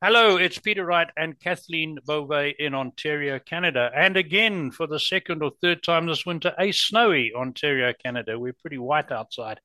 Hello, it's Peter Wright and Kathleen Beauvais in Ontario, Canada. And again, for the second or third time this winter, a snowy Ontario, Canada. We're pretty white outside.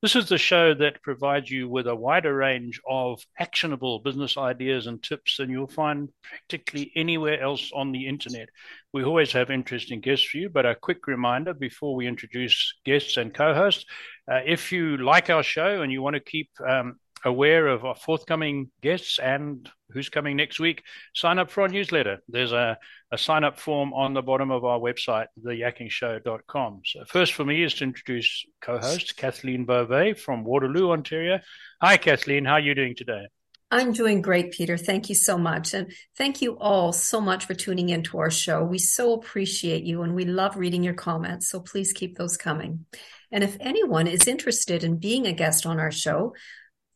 This is the show that provides you with a wider range of actionable business ideas and tips than you'll find practically anywhere else on the internet. We always have interesting guests for you, but a quick reminder before we introduce guests and co hosts uh, if you like our show and you want to keep um, aware of our forthcoming guests and who's coming next week, sign up for our newsletter. There's a, a sign up form on the bottom of our website, theyakkingshow.com. So, first for me is to introduce co host Kathleen Beauvais from Waterloo, Ontario. Hi, Kathleen. How are you doing today? I'm doing great, Peter. Thank you so much. And thank you all so much for tuning into our show. We so appreciate you and we love reading your comments. So please keep those coming. And if anyone is interested in being a guest on our show,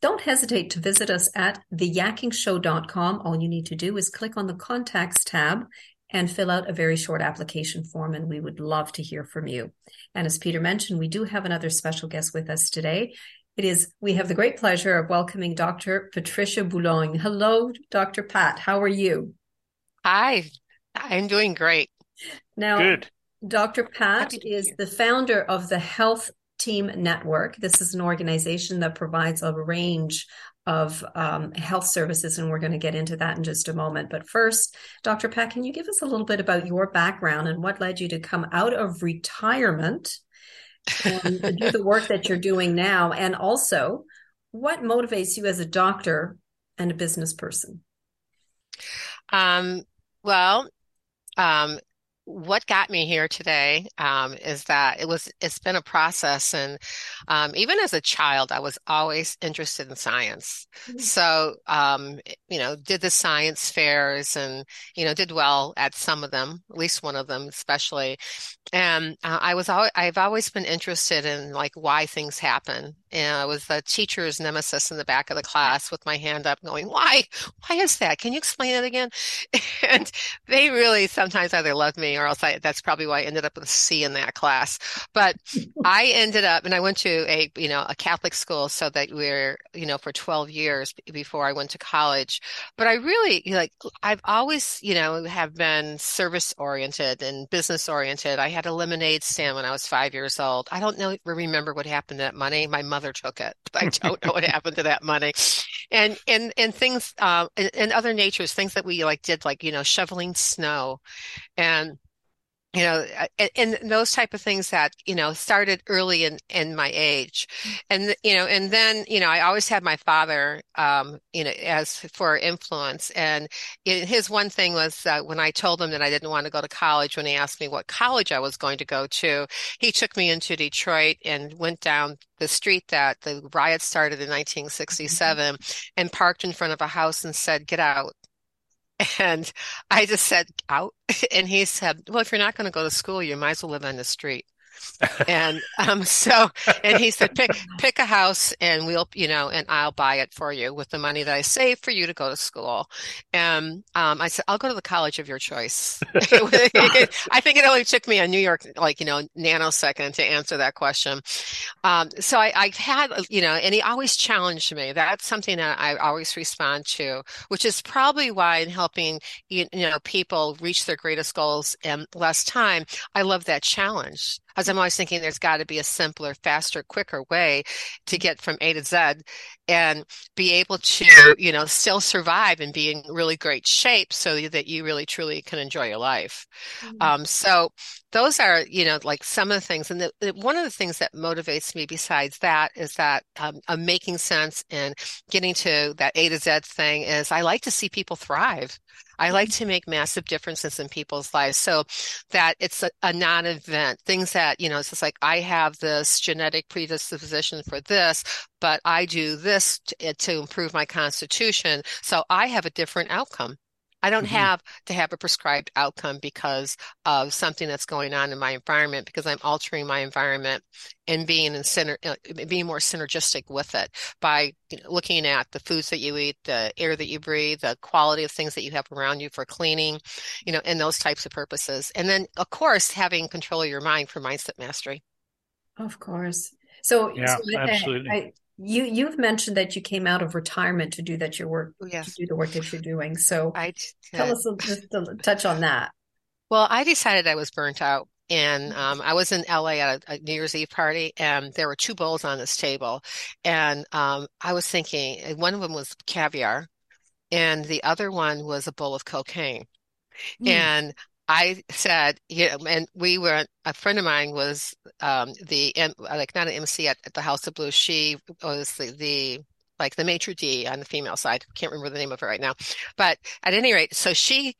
don't hesitate to visit us at theyakkingshow.com. All you need to do is click on the contacts tab and fill out a very short application form, and we would love to hear from you. And as Peter mentioned, we do have another special guest with us today. It is, we have the great pleasure of welcoming Dr. Patricia Boulogne. Hello, Dr. Pat. How are you? Hi, I'm doing great. Now, Good. Dr. Pat is the founder of the Health Team Network. This is an organization that provides a range of um, health services, and we're going to get into that in just a moment. But first, Dr. Pat, can you give us a little bit about your background and what led you to come out of retirement and do the work that you're doing now? And also, what motivates you as a doctor and a business person? Um, well, um, what got me here today um, is that it was it's been a process and um, even as a child i was always interested in science. Mm-hmm. so um, you know did the science fairs and you know did well at some of them at least one of them especially. And uh, i was always, i've always been interested in like why things happen and I was the teacher's nemesis in the back of the class with my hand up going, why, why is that? Can you explain it again? And they really sometimes either loved me or else I, that's probably why I ended up with a C in that class. But I ended up, and I went to a, you know, a Catholic school so that we we're, you know, for 12 years before I went to college. But I really like, I've always, you know, have been service oriented and business oriented. I had a lemonade stand when I was five years old. I don't know, remember what happened to that money. My mother took it. I don't know what happened to that money. And and and things uh, and, and other natures, things that we like did, like you know, shoveling snow, and you know and, and, those type of things that you know started early in in my age. And you know and then you know i always had my father um you know as for influence. And his one thing was uh, when i told him that i didn't want to go to college when he asked me what college i was going to go to he took me into detroit and went down the street that the riot started in 1967 mm-hmm. and parked in front of a house and said get out and I just said out. And he said, Well, if you're not going to go to school, you might as well live on the street and um, so, and he said, pick pick a house, and we'll, you know, and I'll buy it for you with the money that I save for you to go to school. And um, I said, I'll go to the college of your choice. I think it only took me a New York, like you know, nanosecond to answer that question. Um, so I, I had, you know, and he always challenged me. That's something that I always respond to, which is probably why in helping you know people reach their greatest goals in less time, I love that challenge as I'm always thinking there's got to be a simpler, faster, quicker way to get from A to Z and be able to, you know, still survive and be in really great shape so that you really truly can enjoy your life. Mm-hmm. Um, so those are, you know, like some of the things. And the, the, one of the things that motivates me besides that is that um, making sense and getting to that A to Z thing is I like to see people thrive. I like mm-hmm. to make massive differences in people's lives so that it's a, a non event. Things that, you know, it's just like I have this genetic predisposition for this, but I do this to, to improve my constitution. So I have a different outcome. I don't mm-hmm. have to have a prescribed outcome because of something that's going on in my environment because I'm altering my environment and being in center, uh, being more synergistic with it by you know, looking at the foods that you eat, the air that you breathe, the quality of things that you have around you for cleaning, you know, and those types of purposes. And then, of course, having control of your mind for mindset mastery. Of course. So, yeah, so absolutely. I, you you've mentioned that you came out of retirement to do that your work yes. to do the work that you're doing. So I tell us just a touch on that. Well, I decided I was burnt out. And um, I was in LA at a, a, New Year's Eve party, and there were two bowls on this table. And um, I was thinking, one of them was caviar, and the other one was a bowl of cocaine. Mm. And I said, you know, and we were, a friend of mine was um, the, like, not an MC at, at the House of Blues. She was the, the, like the maitre d on the female side. Can't remember the name of it right now. But at any rate, so she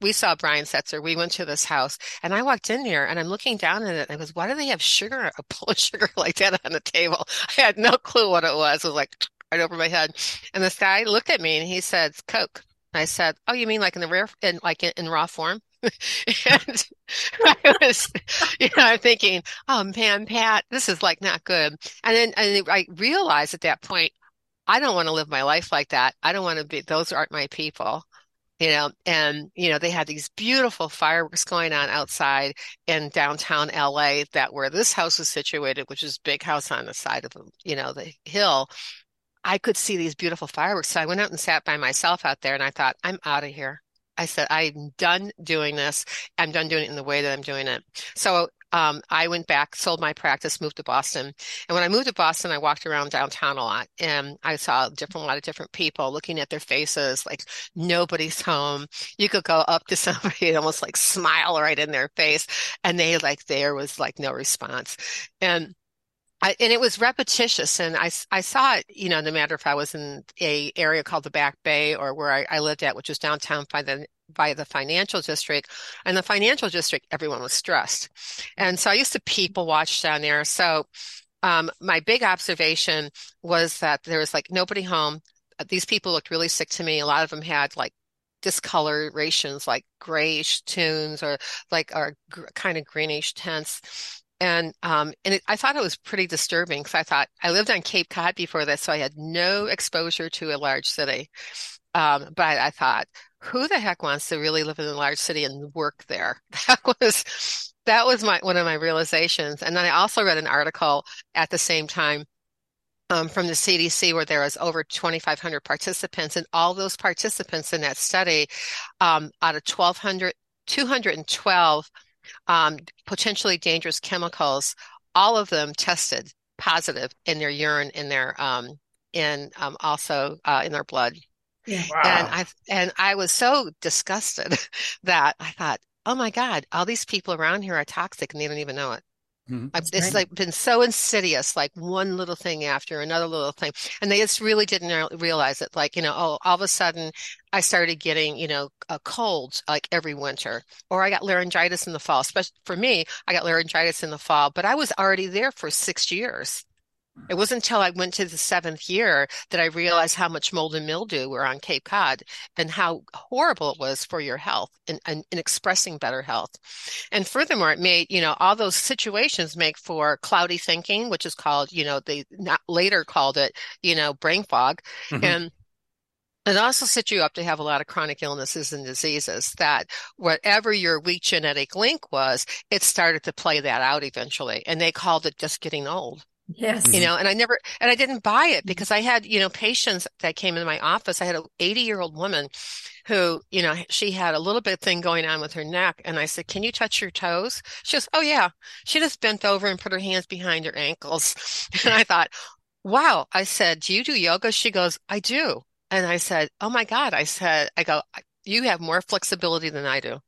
we saw Brian Setzer. We went to this house and I walked in there and I'm looking down at it and I goes, why do they have sugar, a bowl of sugar like that on the table? I had no clue what it was. It was like right over my head. And this guy looked at me and he said, Coke. I said, oh, you mean like in the rare, in like in, in raw form? and I was, you know, I'm thinking, oh man, Pat, this is like not good. And then and I realized at that point, I don't want to live my life like that. I don't want to be, those aren't my people you know, and, you know, they had these beautiful fireworks going on outside in downtown LA that where this house was situated, which is big house on the side of, the you know, the hill. I could see these beautiful fireworks. So I went out and sat by myself out there and I thought, I'm out of here. I said, I'm done doing this. I'm done doing it in the way that I'm doing it. So um, I went back, sold my practice, moved to Boston. And when I moved to Boston, I walked around downtown a lot and I saw different, a lot of different people looking at their faces, like nobody's home. You could go up to somebody and almost like smile right in their face. And they like, there was like no response. And I, and it was repetitious and I, I saw it, you know, no matter if I was in a area called the Back Bay or where I, I lived at, which was downtown by the by the financial district. And the financial district, everyone was stressed. And so I used to people watch down there. So um, my big observation was that there was like nobody home. These people looked really sick to me. A lot of them had like discolorations, like grayish tones or like are gr- kind of greenish tints. And um, and it, I thought it was pretty disturbing because I thought I lived on Cape Cod before this, so I had no exposure to a large city. Um, but I thought, who the heck wants to really live in a large city and work there? That was that was my one of my realizations. And then I also read an article at the same time um, from the CDC where there was over 2,500 participants, and all those participants in that study, um, out of 1,200, 212 um, potentially dangerous chemicals, all of them tested positive in their urine, in their um, in um, also uh, in their blood. Yeah. Wow. And I and I was so disgusted that I thought, oh my God, all these people around here are toxic and they don't even know it. Mm-hmm. It's like been so insidious, like one little thing after another little thing. And they just really didn't realize it. Like, you know, oh, all of a sudden I started getting, you know, a cold like every winter, or I got laryngitis in the fall. Especially for me, I got laryngitis in the fall, but I was already there for six years. It wasn't until I went to the seventh year that I realized how much mold and mildew were on Cape Cod and how horrible it was for your health and, and, and, expressing better health. And furthermore, it made, you know, all those situations make for cloudy thinking, which is called, you know, they not later called it, you know, brain fog. Mm-hmm. And it also sets you up to have a lot of chronic illnesses and diseases that whatever your weak genetic link was, it started to play that out eventually. And they called it just getting old. Yes. You mm-hmm. know, and I never, and I didn't buy it mm-hmm. because I had, you know, patients that came in my office. I had an 80 year old woman who, you know, she had a little bit thing going on with her neck. And I said, can you touch your toes? She goes, oh yeah. She just bent over and put her hands behind her ankles. And I thought, wow. I said, do you do yoga? She goes, I do. And I said, oh my God. I said, I go, you have more flexibility than I do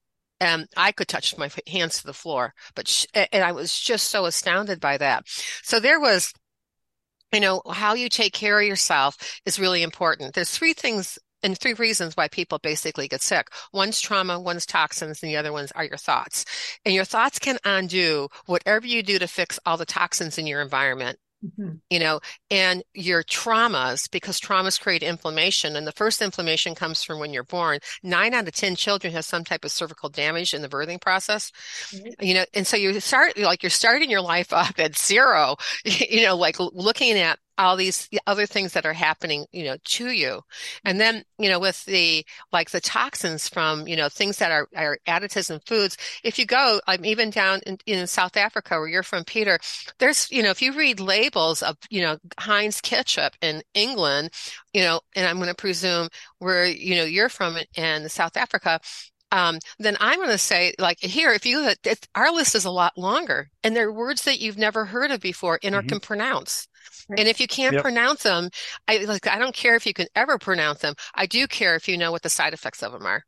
and I could touch my hands to the floor, but sh- and I was just so astounded by that. So there was, you know, how you take care of yourself is really important. There's three things and three reasons why people basically get sick. One's trauma, one's toxins, and the other ones are your thoughts. And your thoughts can undo whatever you do to fix all the toxins in your environment Mm-hmm. You know, and your traumas, because traumas create inflammation, and the first inflammation comes from when you're born. Nine out of 10 children have some type of cervical damage in the birthing process. Mm-hmm. You know, and so you start, like, you're starting your life up at zero, you know, like looking at all these other things that are happening, you know, to you. And then, you know, with the, like the toxins from, you know, things that are, are additives and foods, if you go, I'm um, even down in, in South Africa where you're from, Peter, there's, you know, if you read labels of, you know, Heinz ketchup in England, you know, and I'm going to presume where, you know, you're from in South Africa, um, then I'm going to say, like here, if you our list is a lot longer, and there are words that you've never heard of before and mm-hmm. or can pronounce. And if you can't yep. pronounce them, I like I don't care if you can ever pronounce them. I do care if you know what the side effects of them are.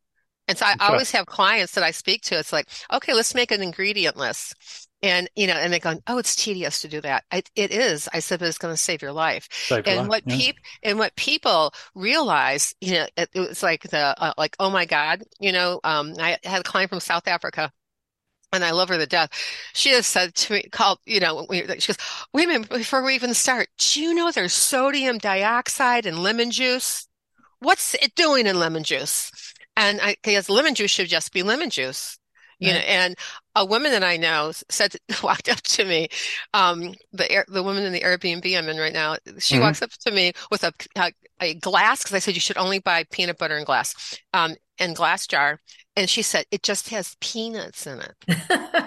And so I That's always right. have clients that I speak to. It's like, okay, let's make an ingredient list. And, you know, and they go, oh, it's tedious to do that. I, it is. I said, but it's going to save your life. Save and life. what yeah. people, and what people realize, you know, it, it was like the, uh, like, oh my God, you know, um, I had a client from South Africa and I love her to death. She has said to me, called, you know, she goes, wait a minute, before we even start, do you know there's sodium dioxide in lemon juice? What's it doing in lemon juice? And I, because lemon juice should just be lemon juice you know and a woman that i know said walked up to me um the the woman in the airbnb i'm in right now she mm-hmm. walks up to me with a a, a glass because i said you should only buy peanut butter in glass um and glass jar and she said it just has peanuts in it.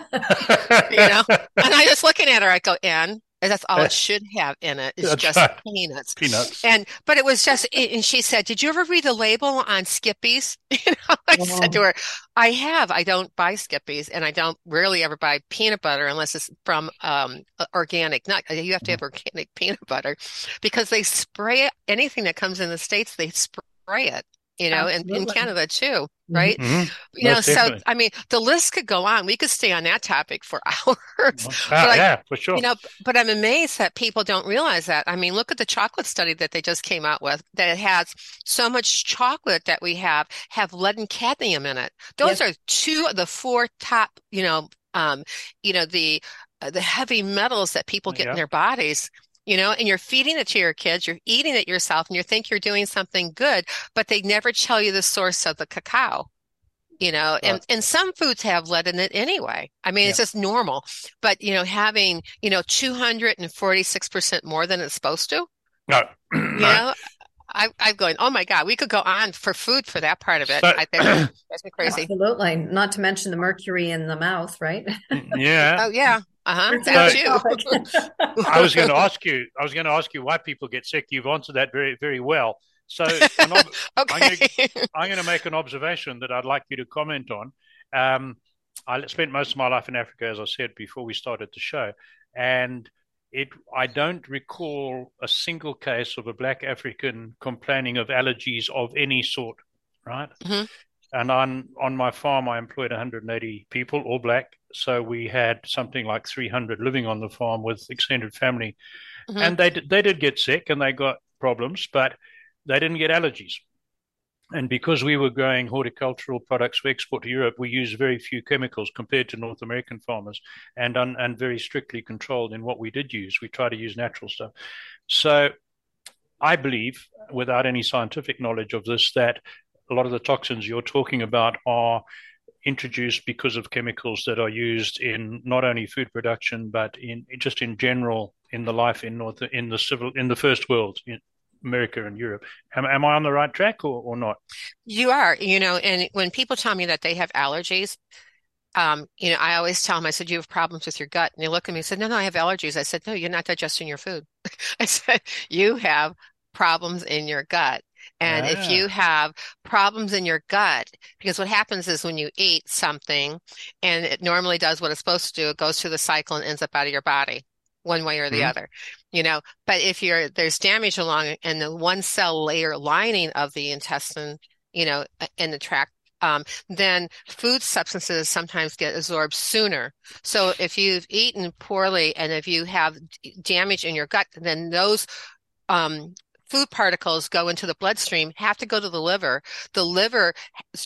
You know? And i was looking at her i go anne that's all it eh. should have in it. It's just right. peanuts. Peanuts. And but it was just and she said, Did you ever read the label on Skippy's? You know, I oh. said to oh. her, I have. I don't buy Skippy's and I don't rarely ever buy peanut butter unless it's from um organic. Not uh, you have to mm-hmm. have organic peanut butter because they spray it anything that comes in the States, they spray it you know, and in Canada too, mm-hmm. right? Mm-hmm. You Most know, definitely. so I mean, the list could go on. We could stay on that topic for hours. Ah, yeah, for sure. You know, but I'm amazed that people don't realize that. I mean, look at the chocolate study that they just came out with that has so much chocolate that we have have lead and cadmium in it. Those yes. are two of the four top, you know, um, you know, the uh, the heavy metals that people get yeah. in their bodies you know, and you're feeding it to your kids, you're eating it yourself, and you think you're doing something good, but they never tell you the source of the cacao. You know, and, and some foods have lead in it anyway. I mean, yeah. it's just normal. But, you know, having, you know, 246% more than it's supposed to. No. you know, I, I'm going, oh my God, we could go on for food for that part of it. I think that's crazy. Absolutely. Not to mention the mercury in the mouth, right? Mm, yeah. oh, yeah. Uh-huh. So, I was going to ask you. I was going to ask you why people get sick. You've answered that very, very well. So, ob- okay. I'm going to make an observation that I'd like you to comment on. Um, I spent most of my life in Africa, as I said before we started the show, and it. I don't recall a single case of a Black African complaining of allergies of any sort. Right. Mm-hmm. And on on my farm, I employed 180 people, all black, so we had something like 300 living on the farm with extended family, mm-hmm. and they they did get sick and they got problems, but they didn't get allergies. And because we were growing horticultural products for export to Europe, we use very few chemicals compared to North American farmers, and un, and very strictly controlled in what we did use. We try to use natural stuff. So, I believe, without any scientific knowledge of this, that a lot of the toxins you're talking about are introduced because of chemicals that are used in not only food production but in just in general in the life in north in the civil in the first world in America and Europe. Am, am I on the right track or, or not? You are, you know, and when people tell me that they have allergies, um, you know, I always tell them, I said, you have problems with your gut. And they look at me and said, no, no, I have allergies. I said, no, you're not digesting your food. I said, you have problems in your gut. And if ah. you have problems in your gut, because what happens is when you eat something and it normally does what it's supposed to do, it goes through the cycle and ends up out of your body one way or the mm-hmm. other, you know, but if you're, there's damage along in the one cell layer lining of the intestine, you know, in the tract, um, then food substances sometimes get absorbed sooner. So if you've eaten poorly and if you have damage in your gut, then those um, food particles go into the bloodstream have to go to the liver. The liver's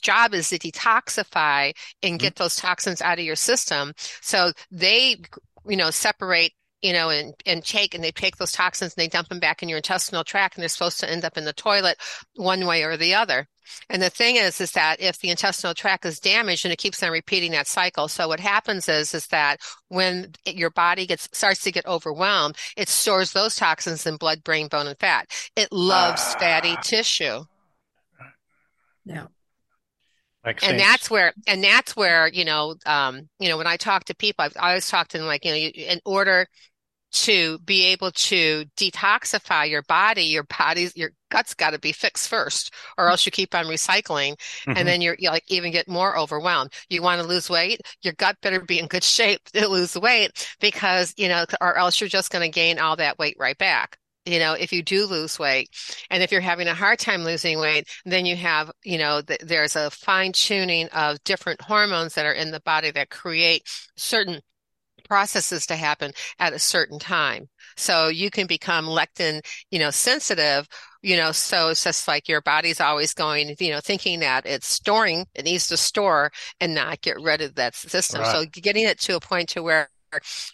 job is to detoxify and get mm-hmm. those toxins out of your system. So they, you know, separate you know, and, and take, and they take those toxins and they dump them back in your intestinal tract and they're supposed to end up in the toilet one way or the other. And the thing is, is that if the intestinal tract is damaged and it keeps on repeating that cycle. So what happens is, is that when it, your body gets, starts to get overwhelmed, it stores those toxins in blood, brain, bone, and fat. It loves ah. fatty tissue. Yeah. Makes and sense. that's where, and that's where, you know, um, you know, when I talk to people, I've, I always talk to them like, you know, you, in order to be able to detoxify your body, your body's, your gut's got to be fixed first, or else you keep on recycling. Mm-hmm. And then you're, you like even get more overwhelmed. You want to lose weight? Your gut better be in good shape to lose weight because, you know, or else you're just going to gain all that weight right back you know, if you do lose weight. And if you're having a hard time losing weight, then you have, you know, th- there's a fine tuning of different hormones that are in the body that create certain processes to happen at a certain time. So you can become lectin, you know, sensitive, you know, so it's just like your body's always going, you know, thinking that it's storing, it needs to store and not get rid of that system. Right. So getting it to a point to where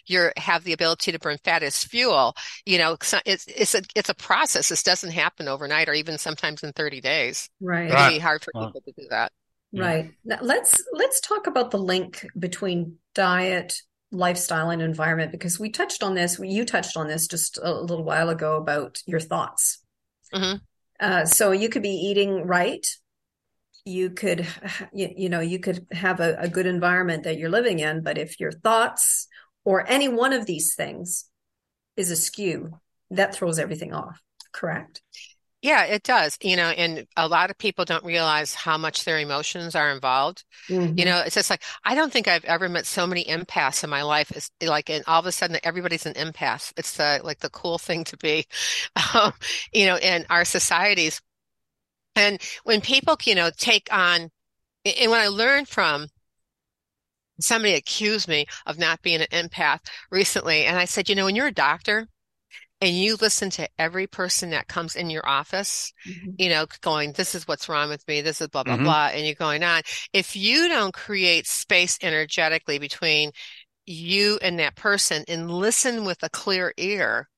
you have the ability to burn fat as fuel. You know, it's it's a it's a process. This doesn't happen overnight, or even sometimes in 30 days. Right, it'd be hard for people to do that. Right. Mm-hmm. Now, let's let's talk about the link between diet, lifestyle, and environment because we touched on this. You touched on this just a little while ago about your thoughts. Mm-hmm. Uh, so you could be eating right you could you, you, know you could have a, a, good environment that you're living in but if your thoughts or any one of these things is askew, that throws everything off. Correct. Yeah, it does. You know, and a lot of people don't realize how much their emotions are involved. Mm-hmm. You know, it's just like I don't think I've ever met so many empaths in my life. It's like, and all of a sudden, everybody's an empath. It's the like the cool thing to be, um, you know, in our societies. And when people, you know, take on, and when I learned from somebody accused me of not being an empath recently. And I said, you know, when you're a doctor and you listen to every person that comes in your office, mm-hmm. you know, going, this is what's wrong with me. This is blah, blah, mm-hmm. blah. And you're going on. If you don't create space energetically between you and that person and listen with a clear ear,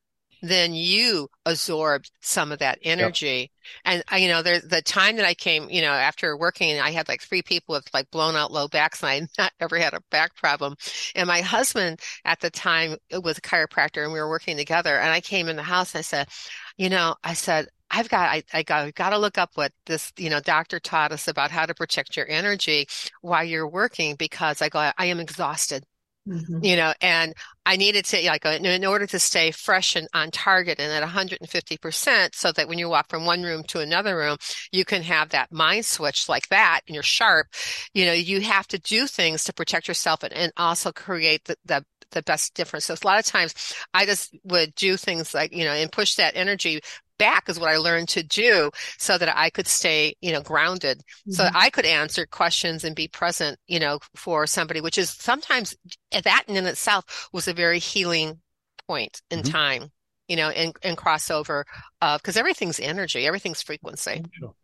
then you absorbed some of that energy. Yep. And you know, there's the time that I came, you know, after working, I had like three people with like blown out low backs, and I not ever had a back problem. And my husband at the time was a chiropractor, and we were working together. And I came in the house, and I said, you know, I said, I've got, I, I got, got to look up what this, you know, doctor taught us about how to protect your energy while you're working because I go, I am exhausted. Mm-hmm. You know, and I needed to like in order to stay fresh and on target and at 150% so that when you walk from one room to another room, you can have that mind switch like that and you're sharp. You know, you have to do things to protect yourself and, and also create the, the the best difference. So a lot of times I just would do things like, you know, and push that energy back is what I learned to do so that I could stay, you know, grounded. Mm-hmm. So I could answer questions and be present, you know, for somebody, which is sometimes that in itself was a very healing point in mm-hmm. time, you know, and, and crossover of, because everything's energy, everything's frequency. Sure.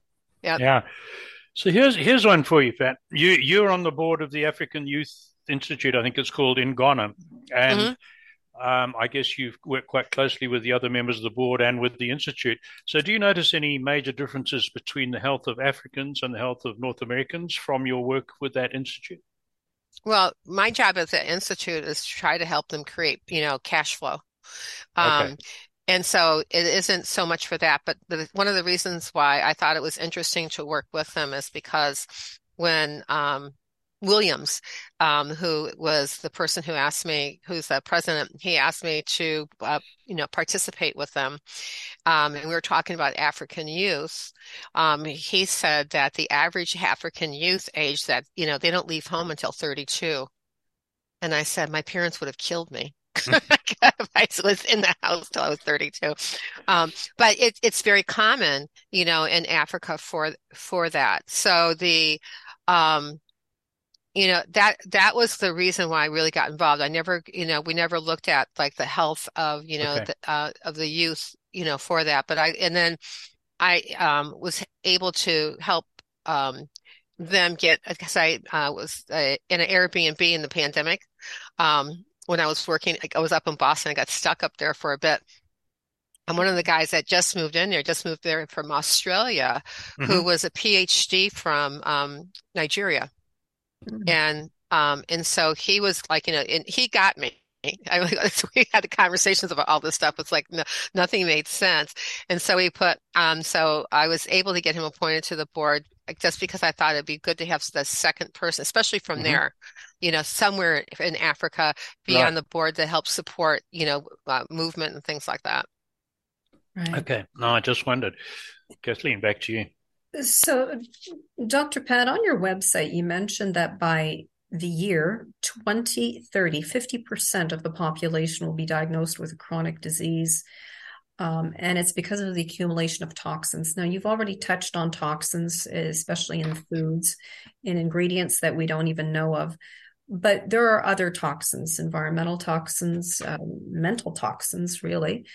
Yeah. Yeah. So here's here's one for you, Pat. You you're on the board of the African Youth Institute, I think it's called in Ghana, and mm-hmm. Um, I guess you've worked quite closely with the other members of the board and with the institute. So, do you notice any major differences between the health of Africans and the health of North Americans from your work with that institute? Well, my job at the institute is to try to help them create, you know, cash flow. Um, okay. And so it isn't so much for that, but the, one of the reasons why I thought it was interesting to work with them is because when um, Williams, um, who was the person who asked me, who's the president, he asked me to, uh, you know, participate with them. Um, and we were talking about African youth. Um, he said that the average African youth age that, you know, they don't leave home until 32. And I said, my parents would have killed me. I was in the house till I was 32. Um, but it, it's very common, you know, in Africa for, for that. So the, um, you know that that was the reason why I really got involved. I never, you know, we never looked at like the health of you know okay. the, uh, of the youth, you know, for that. But I and then I um, was able to help um, them get because I uh, was uh, in an Airbnb in the pandemic. Um, when I was working, I was up in Boston. I got stuck up there for a bit. I'm one of the guys that just moved in there, just moved there from Australia, mm-hmm. who was a PhD from um, Nigeria. Mm-hmm. And um, and so he was like, you know, and he got me. I, we had conversations about all this stuff. It's like no, nothing made sense. And so he put, um, so I was able to get him appointed to the board just because I thought it'd be good to have the second person, especially from mm-hmm. there, you know, somewhere in Africa, be right. on the board to help support, you know, uh, movement and things like that. Right. Okay. No, I just wondered. Kathleen, back to you. So, Dr. Pat, on your website, you mentioned that by the year 2030, 50% of the population will be diagnosed with a chronic disease. Um, and it's because of the accumulation of toxins. Now, you've already touched on toxins, especially in foods, in ingredients that we don't even know of. But there are other toxins, environmental toxins, um, mental toxins, really,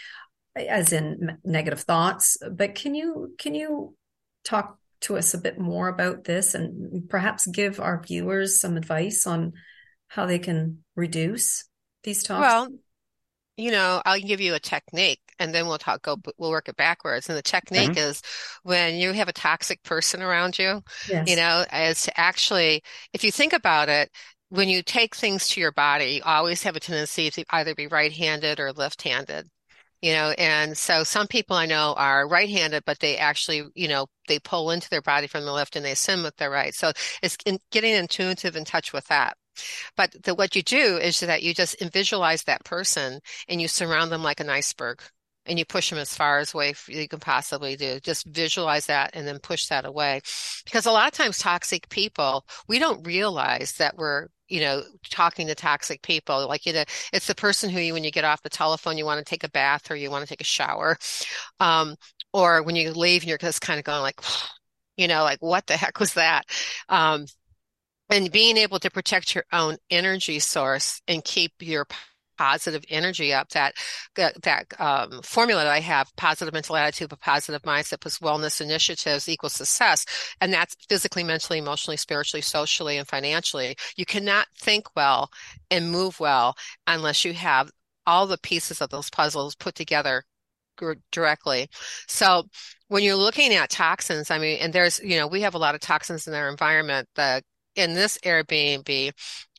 as in negative thoughts. But can you can you talk to us a bit more about this and perhaps give our viewers some advice on how they can reduce these toxins? Well, you know, I'll give you a technique and then we'll talk, go, we'll work it backwards. And the technique mm-hmm. is when you have a toxic person around you, yes. you know, is to actually, if you think about it, when you take things to your body, you always have a tendency to either be right handed or left handed you know and so some people i know are right-handed but they actually you know they pull into their body from the left and they swim with their right so it's in, getting intuitive in touch with that but the, what you do is that you just visualize that person and you surround them like an iceberg and you push them as far as away you can possibly do. Just visualize that and then push that away. Because a lot of times toxic people, we don't realize that we're you know, talking to toxic people. Like, you know, it's the person who you, when you get off the telephone, you want to take a bath or you want to take a shower. Um, or when you leave and you're just kind of going like, you know, like, what the heck was that? Um, and being able to protect your own energy source and keep your positive energy up. That that, um, formula that I have: positive mental attitude, a positive mindset plus wellness initiatives equals success, and that's physically, mentally, emotionally, spiritually, socially, and financially. You cannot think well and move well unless you have all the pieces of those puzzles put together directly. So when you're looking at toxins, I mean, and there's, you know, we have a lot of toxins in our environment. The in this Airbnb,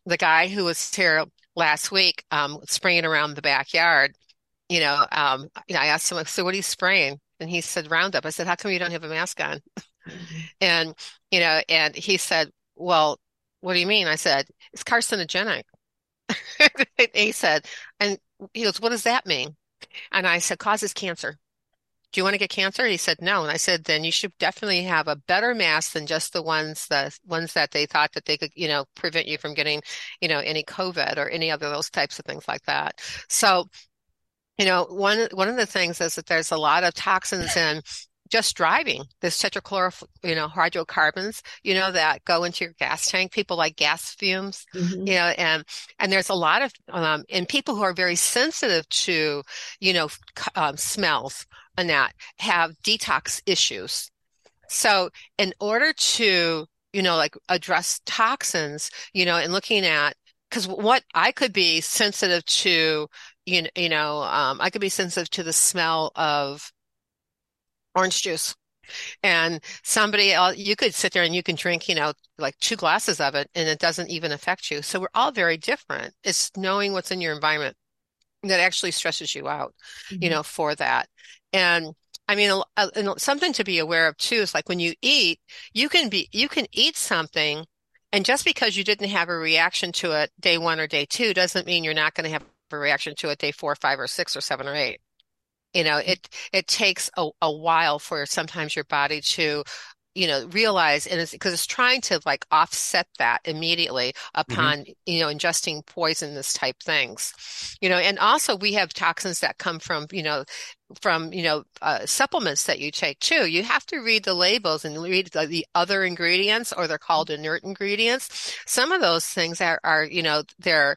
the guy who was here last week, um, spraying around the backyard, you know, um, you know, I asked him, so what are you spraying? And he said Roundup. I said, how come you don't have a mask on? And, you know, and he said, well, what do you mean? I said, it's carcinogenic. he said, and he goes, what does that mean? And I said, causes cancer do you want to get cancer? He said, no. And I said, then you should definitely have a better mask than just the ones, the ones that they thought that they could, you know, prevent you from getting, you know, any COVID or any other those types of things like that. So, you know, one, one of the things is that there's a lot of toxins in just driving. There's tetrachloro, you know, hydrocarbons, you know, that go into your gas tank. People like gas fumes, mm-hmm. you know, and and there's a lot of um, and people who are very sensitive to, you know, um, smells and that have detox issues. So in order to, you know, like address toxins, you know, and looking at, because what I could be sensitive to, you know, you know, um, I could be sensitive to the smell of orange juice. And somebody else, you could sit there and you can drink, you know, like two glasses of it and it doesn't even affect you. So we're all very different. It's knowing what's in your environment that actually stresses you out, mm-hmm. you know, for that. And I mean, something to be aware of too is like when you eat, you can be, you can eat something and just because you didn't have a reaction to it day one or day two doesn't mean you're not going to have a reaction to it day four, five, or six, or seven, or eight. You know, it it takes a, a while for sometimes your body to you know realize and it's because it's trying to like offset that immediately mm-hmm. upon mm-hmm. you know ingesting poisonous type things you know and also we have toxins that come from you know from you know uh, supplements that you take too you have to read the labels and read the, the, other ingredients or they're called inert ingredients some of those things are, are you know they're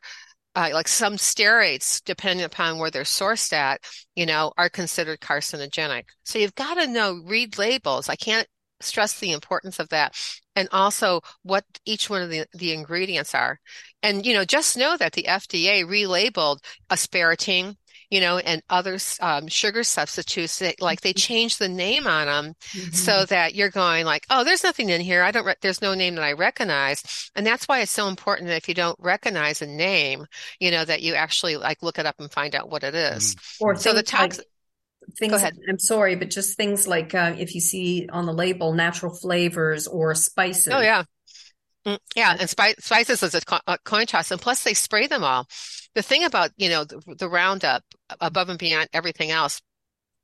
uh, like some steroids, depending upon where they're sourced at, you know, are considered carcinogenic. So you've got to know, read labels. I can't stress the importance of that. and also what each one of the, the ingredients are. And, you know, just know that the FDA relabeled aspartame, you know, and other um, sugar substitutes that like they mm-hmm. changed the name on them mm-hmm. so that you're going like, oh, there's nothing in here. I don't, re- there's no name that I recognize. And that's why it's so important that if you don't recognize a name, you know, that you actually like look it up and find out what it is. Mm-hmm. Or so the tox- like- things i'm sorry but just things like uh, if you see on the label natural flavors or spices. Oh yeah. Mm, yeah and spi- spices is a, co- a coin toss and plus they spray them all. The thing about you know the, the roundup above and beyond everything else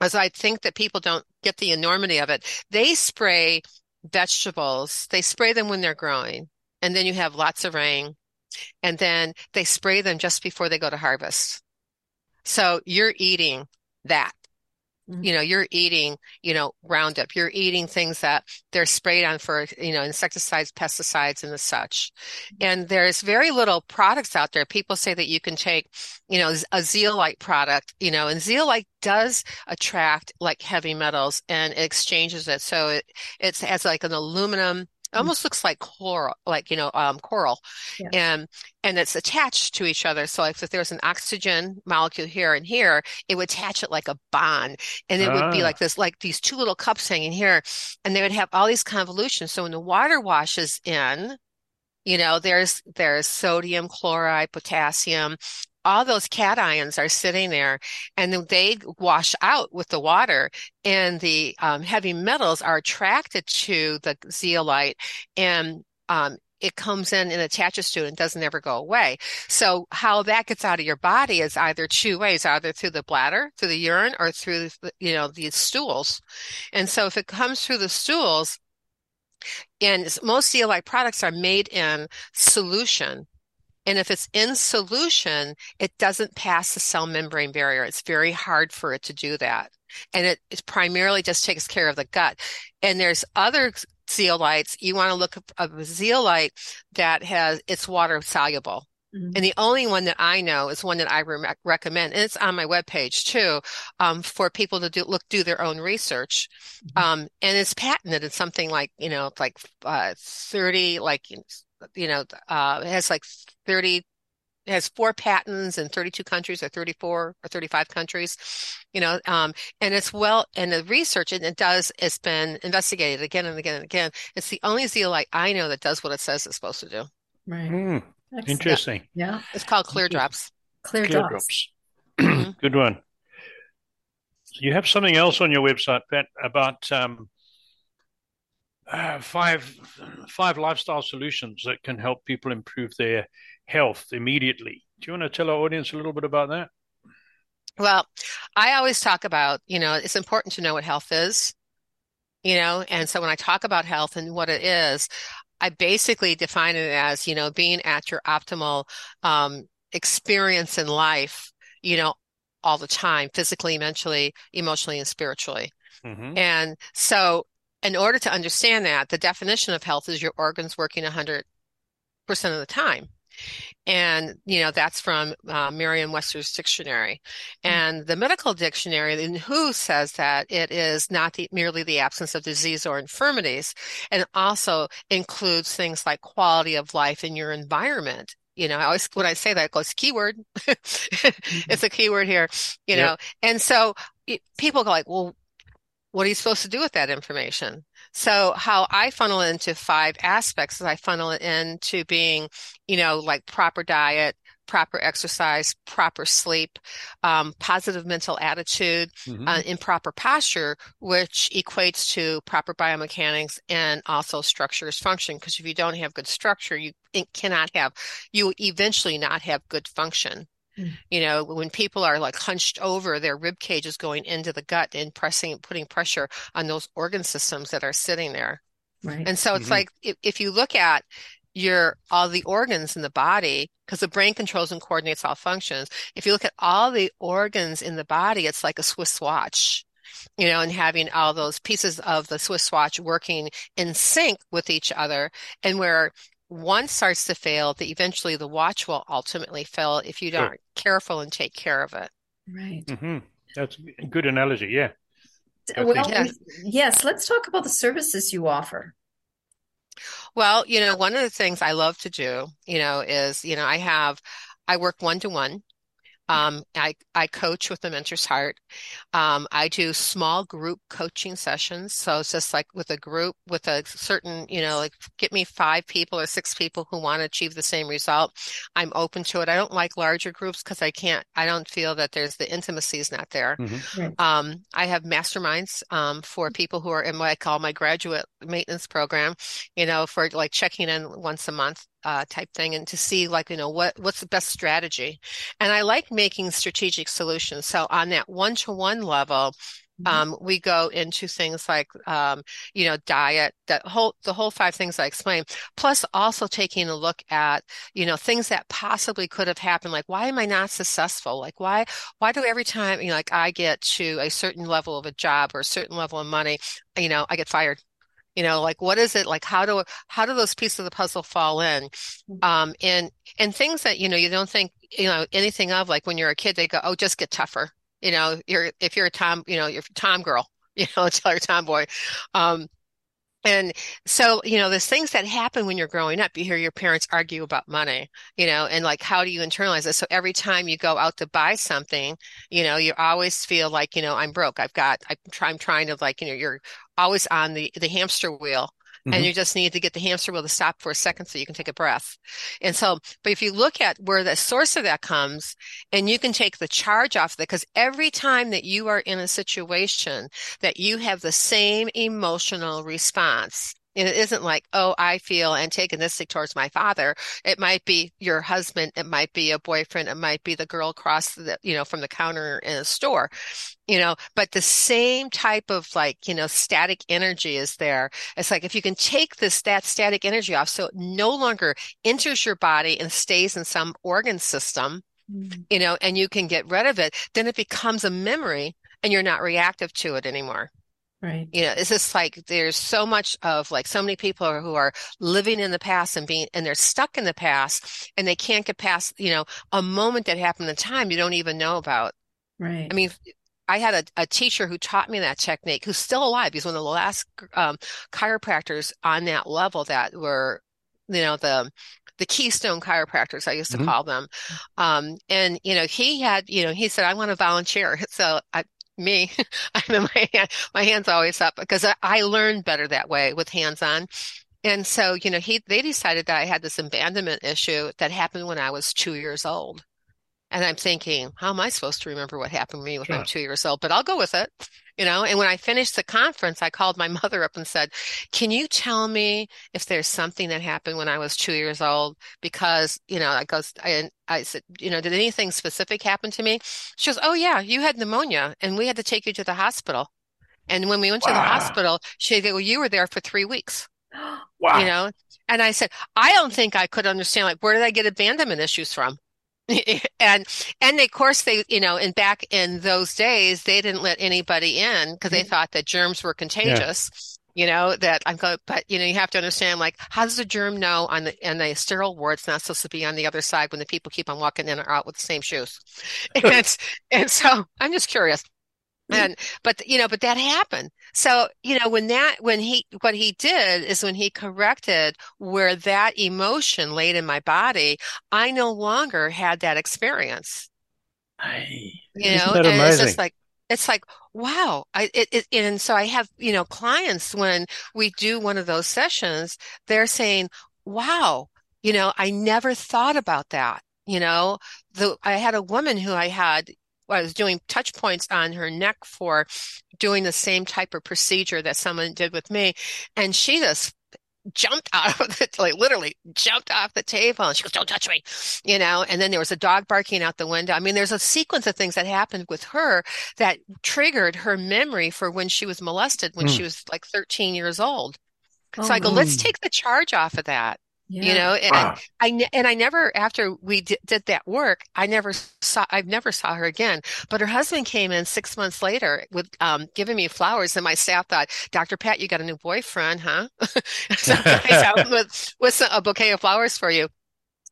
is i think that people don't get the enormity of it. They spray vegetables they spray them when they're growing and then you have lots of rain and then they spray them just before they go to harvest. So you're eating that Mm-hmm. You know, you're eating, you know, Roundup. You're eating things that they're sprayed on for, you know, insecticides, pesticides, and the such. Mm-hmm. And there's very little products out there. People say that you can take, you know, a zeolite product, you know, and zeolite does attract like heavy metals and it exchanges it. So it, it has like an aluminum it almost looks like coral, like you know, um, coral, yeah. and and it's attached to each other. So if, if there's an oxygen molecule here and here, it would attach it like a bond, and it ah. would be ah. like this, like these two little cups hanging here, and they would have all these convolutions. So when the water washes in, you know, there's there's sodium, chloride, potassium, all those cations are sitting there and they wash out with the water and the um, heavy metals are attracted to the zeolite and um, it comes in and attaches to it and doesn't ever go away. So how that gets out of your body is either two ways, either through the bladder, through the urine, or through, you know, the stools. And so if it comes through the stools, and most zeolite products are made in solution and if it's in solution, it doesn't pass the cell membrane barrier. It's very hard for it to do that. And it, it primarily just takes care of the gut. And there's other zeolites. You want to look at a zeolite that has, it's water soluble. Mm-hmm. And the only one that I know is one that I re- recommend, and it's on my webpage too, um, for people to do look do their own research. Mm-hmm. Um, and it's patented. It's something like you know, like uh, thirty, like you know, uh, it has like 30, has four patents in 32 countries or 34 or 35 countries, you know, um, and it's well, and the research, and it does, it's been investigated again and again and again. It's the only zeolite I know that does what it says it's supposed to do. Right. Mm, interesting. Yeah. yeah. It's called Clear Drops. Clear, Clear Drops. drops. Good one. You have something else on your website, Pat, about um, uh, five five lifestyle solutions that can help people improve their health immediately. Do you want to tell our audience a little bit about that? Well, I always talk about, you know, it's important to know what health is, you know, and so when I talk about health and what it is, I basically define it as, you know, being at your optimal um, experience in life, you know, all the time, physically, mentally, emotionally, and spiritually. Mm-hmm. And so in order to understand that, the definition of health is your organs working 100% of the time. And, you know, that's from uh, Merriam-Webster's dictionary. Hmm. And the medical dictionary in WHO says that it is not the, merely the absence of disease or infirmities, and also includes things like quality of life in your environment. You know, I always, when I say that, it goes keyword. mm-hmm. It's a keyword here, you yep. know. And so it, people go like, well, what are you supposed to do with that information? So how I funnel into five aspects is I funnel it into being, you know, like proper diet, proper exercise, proper sleep, um, positive mental attitude, mm-hmm. uh, improper posture, which equates to proper biomechanics and also structures function. Because if you don't have good structure, you cannot have, you eventually not have good function. Mm. You know, when people are like hunched over, their rib cage is going into the gut and pressing, putting pressure on those organ systems that are sitting there. Right. And so it's mm-hmm. like if, if you look at your all the organs in the body, because the brain controls and coordinates all functions. If you look at all the organs in the body, it's like a Swiss watch you know, and having all those pieces of the Swiss watch working in sync with each other and where one starts to fail, that eventually the watch will ultimately fail if you don't sure. careful and take care of it. Right. Mm-hmm. That's a good analogy. Yeah. Well, yes. yes. Let's talk about the services you offer. Well, you know, one of the things I love to do, you know, is, you know, I have, I work one to one um, I, I coach with the Mentor's Heart. Um, I do small group coaching sessions. So it's just like with a group with a certain, you know, like get me five people or six people who want to achieve the same result. I'm open to it. I don't like larger groups because I can't, I don't feel that there's the intimacy is not there. Mm-hmm. Right. Um, I have masterminds um, for people who are in what I call my graduate maintenance program, you know, for like checking in once a month uh, type thing and to see like you know what what's the best strategy. And i like making strategic solutions. So on that one-to-one level mm-hmm. um, we go into things like um, you know diet that whole the whole five things i explained plus also taking a look at you know things that possibly could have happened like why am i not successful? Like why why do every time you know like i get to a certain level of a job or a certain level of money you know i get fired you know like what is it like how do how do those pieces of the puzzle fall in mm-hmm. um and and things that you know you don't think you know anything of like when you're a kid they go oh just get tougher you know you're if you're a tom you know you're a tom girl you know tell your tomboy um and so, you know, there's things that happen when you're growing up. You hear your parents argue about money, you know, and like, how do you internalize it? So every time you go out to buy something, you know, you always feel like, you know, I'm broke. I've got, I'm trying to like, you know, you're always on the, the hamster wheel Mm-hmm. and you just need to get the hamster wheel to stop for a second so you can take a breath. And so, but if you look at where the source of that comes and you can take the charge off of it, because every time that you are in a situation that you have the same emotional response, and it isn't like, oh, I feel antagonistic towards my father. It might be your husband. It might be a boyfriend. It might be the girl across the, you know, from the counter in a store, you know, but the same type of like, you know, static energy is there. It's like if you can take this, that static energy off so it no longer enters your body and stays in some organ system, mm-hmm. you know, and you can get rid of it, then it becomes a memory and you're not reactive to it anymore. Right. You know, it's just like there's so much of like so many people who are living in the past and being and they're stuck in the past and they can't get past, you know, a moment that happened in time you don't even know about. Right. I mean, I had a, a teacher who taught me that technique who's still alive. He's one of the last um, chiropractors on that level that were, you know, the the keystone chiropractors I used to mm-hmm. call them. Um, and you know, he had, you know, he said, I want to volunteer. So I, me, I'm in my hand, my hands always up because I, I learned better that way with hands on. And so, you know, he, they decided that I had this abandonment issue that happened when I was two years old. And I'm thinking, how am I supposed to remember what happened to me when sure. I'm two years old? But I'll go with it, you know. And when I finished the conference, I called my mother up and said, "Can you tell me if there's something that happened when I was two years old?" Because you know, I goes, I, I said, you know, did anything specific happen to me? She goes, "Oh yeah, you had pneumonia, and we had to take you to the hospital." And when we went wow. to the hospital, she said, "Well, you were there for three weeks." Wow. You know, and I said, I don't think I could understand, like, where did I get abandonment issues from? and and of course they you know and back in those days they didn't let anybody in because they mm-hmm. thought that germs were contagious yeah. you know that i'm going but you know you have to understand like how does a germ know on the and the sterile ward it's not supposed to be on the other side when the people keep on walking in or out with the same shoes and, and so i'm just curious and but you know but that happened. So you know when that when he what he did is when he corrected where that emotion laid in my body i no longer had that experience. Hey, you know and it's just like it's like wow i it, it and so i have you know clients when we do one of those sessions they're saying wow you know i never thought about that. You know the i had a woman who i had was doing touch points on her neck for doing the same type of procedure that someone did with me. And she just jumped out of it, like literally jumped off the table and she goes, don't touch me, you know, and then there was a dog barking out the window. I mean, there's a sequence of things that happened with her that triggered her memory for when she was molested when mm. she was like 13 years old. Oh, so I go, let's take the charge off of that. Yeah. You know, and wow. I and I never after we did, did that work, I never saw I never saw her again. But her husband came in six months later with um, giving me flowers, and my staff thought, "Dr. Pat, you got a new boyfriend, huh?" so I with with a bouquet of flowers for you.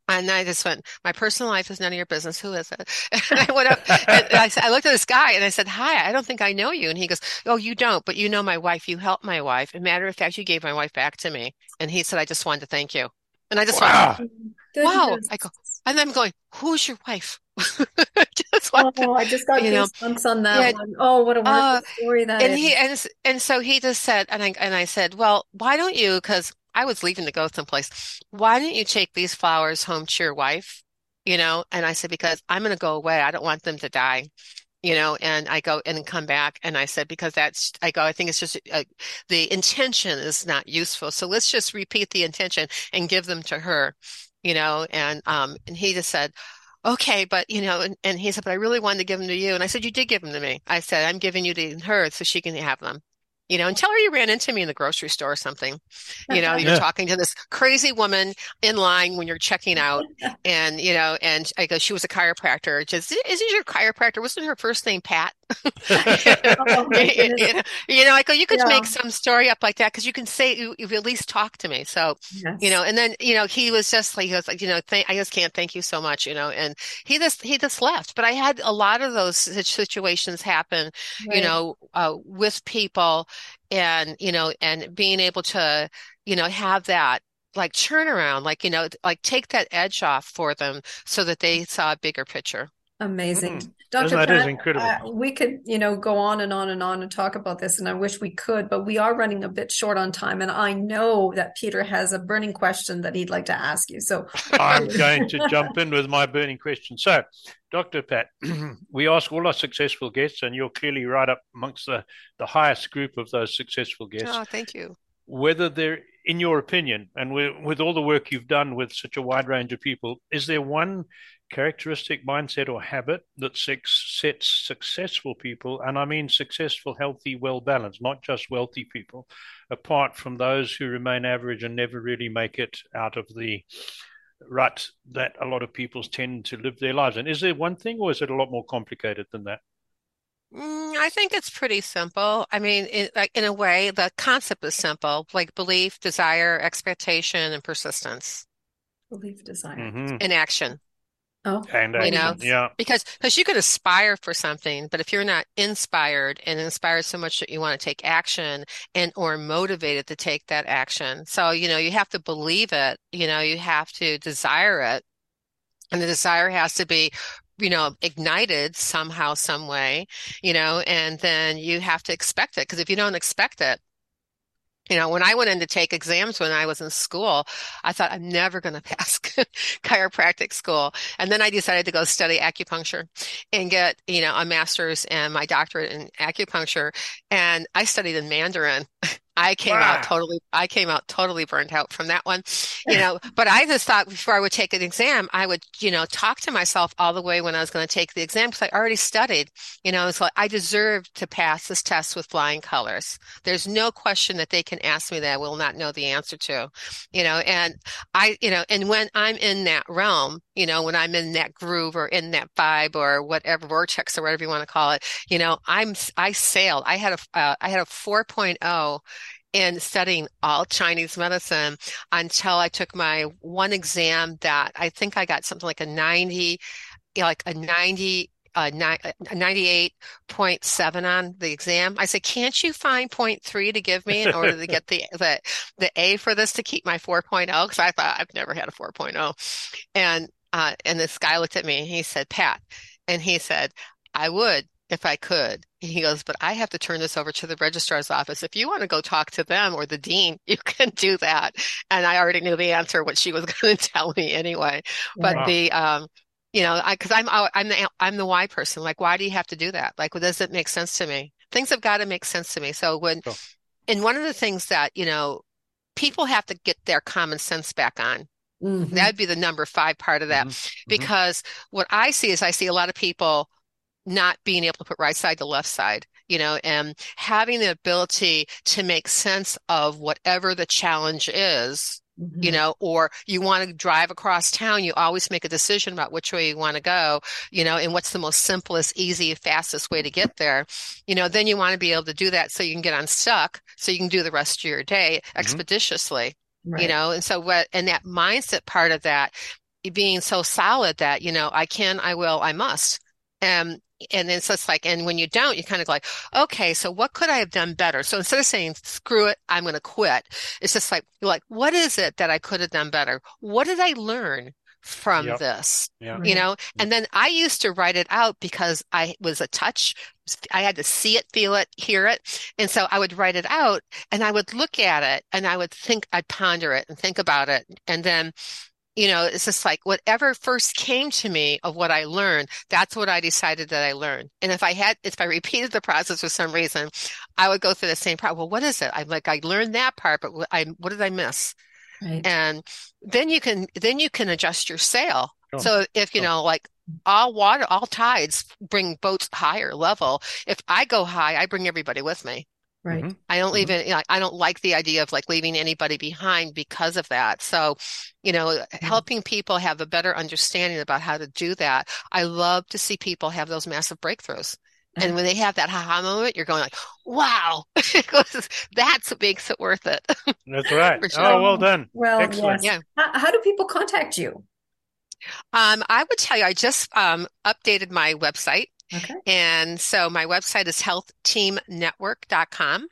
And I just went, my personal life is none of your business. Who is it? And I went up and I, I looked at this guy and I said, hi, I don't think I know you. And he goes, oh, you don't, but you know my wife. You helped my wife. And matter of fact, you gave my wife back to me. And he said, I just wanted to thank you. And I just wow. went, wow. I go, and I'm going, who's your wife? just oh, to, I just got you know, on that yeah, one. Oh, what a wonderful uh, story that and is. he and and so he just said, and I and I said, well, why don't you? Because I was leaving to go someplace. Why don't you take these flowers home to your wife? You know, and I said because I'm going to go away. I don't want them to die you know and i go and come back and i said because that's i go i think it's just uh, the intention is not useful so let's just repeat the intention and give them to her you know and um and he just said okay but you know and, and he said but i really wanted to give them to you and i said you did give them to me. I said i'm giving you to her so she can have them you know, and tell her you ran into me in the grocery store or something. You know, you're yeah. talking to this crazy woman in line when you're checking out, and you know, and I go, she was a chiropractor. Just isn't your chiropractor? Wasn't her first name Pat? oh, you, know, you know, I go, you could yeah. make some story up like that because you can say you, you at least talk to me. So, yes. you know, and then you know, he was just like, he was like, you know, th- I just can't thank you so much, you know, and he just he just left. But I had a lot of those situations happen, right. you know, uh, with people and you know and being able to you know have that like turnaround like you know like take that edge off for them so that they saw a bigger picture amazing mm. Dr that Pat, incredible uh, we could you know go on and on and on and talk about this and i wish we could but we are running a bit short on time and i know that peter has a burning question that he'd like to ask you so i'm going to jump in with my burning question so Dr. Pat, we ask all our successful guests, and you're clearly right up amongst the, the highest group of those successful guests. Oh, thank you. Whether they're, in your opinion, and with, with all the work you've done with such a wide range of people, is there one characteristic, mindset, or habit that sets successful people, and I mean successful, healthy, well balanced, not just wealthy people, apart from those who remain average and never really make it out of the rut that a lot of people tend to live their lives in. Is there one thing, or is it a lot more complicated than that? Mm, I think it's pretty simple. I mean, in, like in a way, the concept is simple, like belief, desire, expectation, and persistence. Belief, desire, mm-hmm. and action. Oh, and you know, yeah, because because you could aspire for something, but if you're not inspired and inspired so much that you want to take action and or motivated to take that action, so you know you have to believe it. You know, you have to desire it, and the desire has to be you know ignited somehow some way you know and then you have to expect it. Because if you don't expect it you know, when I went in to take exams when I was in school, I thought I'm never going to pass chiropractic school. And then I decided to go study acupuncture and get, you know, a master's and my doctorate in acupuncture. And I studied in Mandarin. I came wow. out totally, I came out totally burnt out from that one, you know, but I just thought before I would take an exam, I would, you know, talk to myself all the way when I was going to take the exam because I already studied, you know, it's like I deserve to pass this test with flying colors. There's no question that they can ask me that I will not know the answer to, you know, and I, you know, and when I'm in that realm, you know, when I'm in that groove or in that vibe or whatever vortex or whatever you want to call it, you know, I'm, I sailed. I had a, uh, I had a 4.0 in studying all Chinese medicine until I took my one exam that I think I got something like a 90, like a 90 uh, 98.7 on the exam. I said, can't you find 0.3 to give me in order to get the, the, the A for this to keep my 4.0? Cause I thought I've never had a 4.0. And, uh, and this guy looked at me and he said, Pat, and he said, I would, if I could. He goes, but I have to turn this over to the registrar's office. If you want to go talk to them or the dean, you can do that. And I already knew the answer, what she was going to tell me anyway. But wow. the, um, you know, I, cause I'm, I'm the, I'm the why person. Like, why do you have to do that? Like, well, does it make sense to me? Things have got to make sense to me. So when, oh. and one of the things that, you know, people have to get their common sense back on. Mm-hmm. That'd be the number five part of that. Mm-hmm. mm-hmm. Because what I see is I see a lot of people not being able to put right side to left side, you know, and having the ability to make sense of whatever the challenge is, mm-hmm. you know, or you want to drive across town, you always make a decision about which way you want to go, you know, and what's the most simplest, easy, fastest way to get there. You know, then you want to be able to do that so you can get unstuck so you can do the rest of your day mm-hmm. expeditiously. Right. You know, and so what, and that mindset part of that being so solid that, you know, I can, I will, I must. Um, and then it's just like, and when you don't, you kind of like, okay, so what could I have done better? So instead of saying, screw it, I'm going to quit, it's just like, you're like, what is it that I could have done better? What did I learn? from yep. this, you know? Mm-hmm. And then I used to write it out because I was a touch. I had to see it, feel it, hear it. And so I would write it out and I would look at it and I would think, I'd ponder it and think about it. And then you know, it's just like whatever first came to me of what I learned, that's what I decided that I learned. And if I had, if I repeated the process for some reason, I would go through the same part. Well, what is it? I'm like, I learned that part, but I, what did I miss? Right. And then you can, then you can adjust your sail. Oh. So if, you oh. know, like all water, all tides bring boats higher level. If I go high, I bring everybody with me. Right. Mm-hmm. I don't leave mm-hmm. it. You know, I don't like the idea of like leaving anybody behind because of that. So, you know, mm-hmm. helping people have a better understanding about how to do that. I love to see people have those massive breakthroughs. And mm-hmm. when they have that haha moment, you're going like, wow, that's what makes it worth it. That's right. sure. Oh, well done. Well, Excellent. Yes. Yeah. How, how do people contact you? Um, I would tell you, I just um, updated my website. Okay. And so my website is healthteamnetwork.com.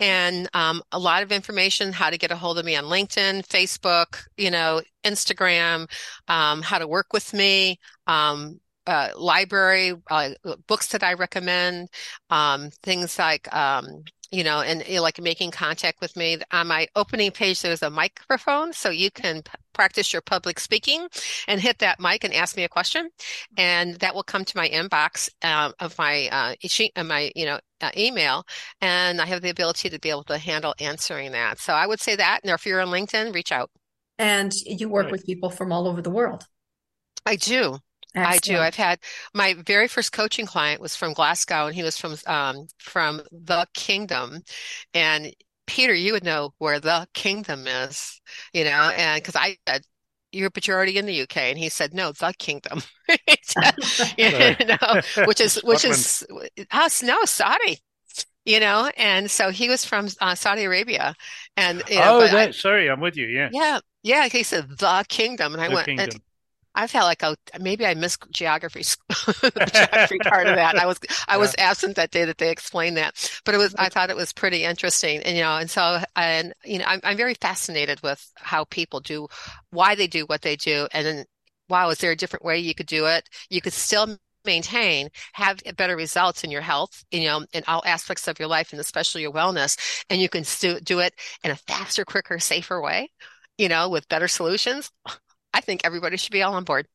And um, a lot of information, how to get a hold of me on LinkedIn, Facebook, you know, Instagram, um, how to work with me, um, uh, library, uh, books that I recommend, um, things like um, you know, and you know, like making contact with me. On my opening page, there's a microphone, so you can practice your public speaking and hit that mic and ask me a question, and that will come to my inbox uh, of my uh, sheet, uh, my you know uh, email, and I have the ability to be able to handle answering that. So I would say that, and if you're on LinkedIn, reach out. And you work right. with people from all over the world. I do. Excellent. I do. I've had my very first coaching client was from Glasgow, and he was from um, from the Kingdom. And Peter, you would know where the Kingdom is, you know, and because I said you're but you're already in the UK, and he said no, the Kingdom, you know, which is which is us no Saudi you know and so he was from uh, saudi arabia and you know, oh that, I, sorry i'm with you yeah. Yeah yeah he said the kingdom and i the went kingdom. And, I felt like oh, maybe I missed geography, geography part of that. I was I was absent that day that they explained that, but it was I mm-hmm. thought it was pretty interesting, and you know, and so and you know, I'm I'm very fascinated with how people do, why they do what they do, and then wow, is there a different way you could do it? You could still maintain, have better results in your health, you know, in all aspects of your life, and especially your wellness, and you can still do it in a faster, quicker, safer way, you know, with better solutions. I think everybody should be all on board.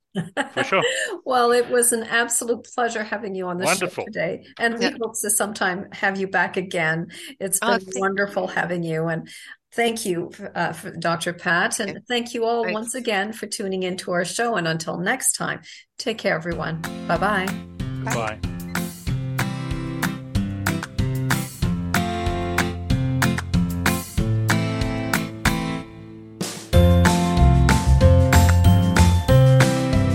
For sure. well, it was an absolute pleasure having you on the wonderful. show today. And we hope to sometime have you back again. It's been oh, wonderful you. having you. And thank you, uh, Dr. Pat. And thank you all Thanks. once again for tuning into our show. And until next time, take care, everyone. Bye-bye. Bye.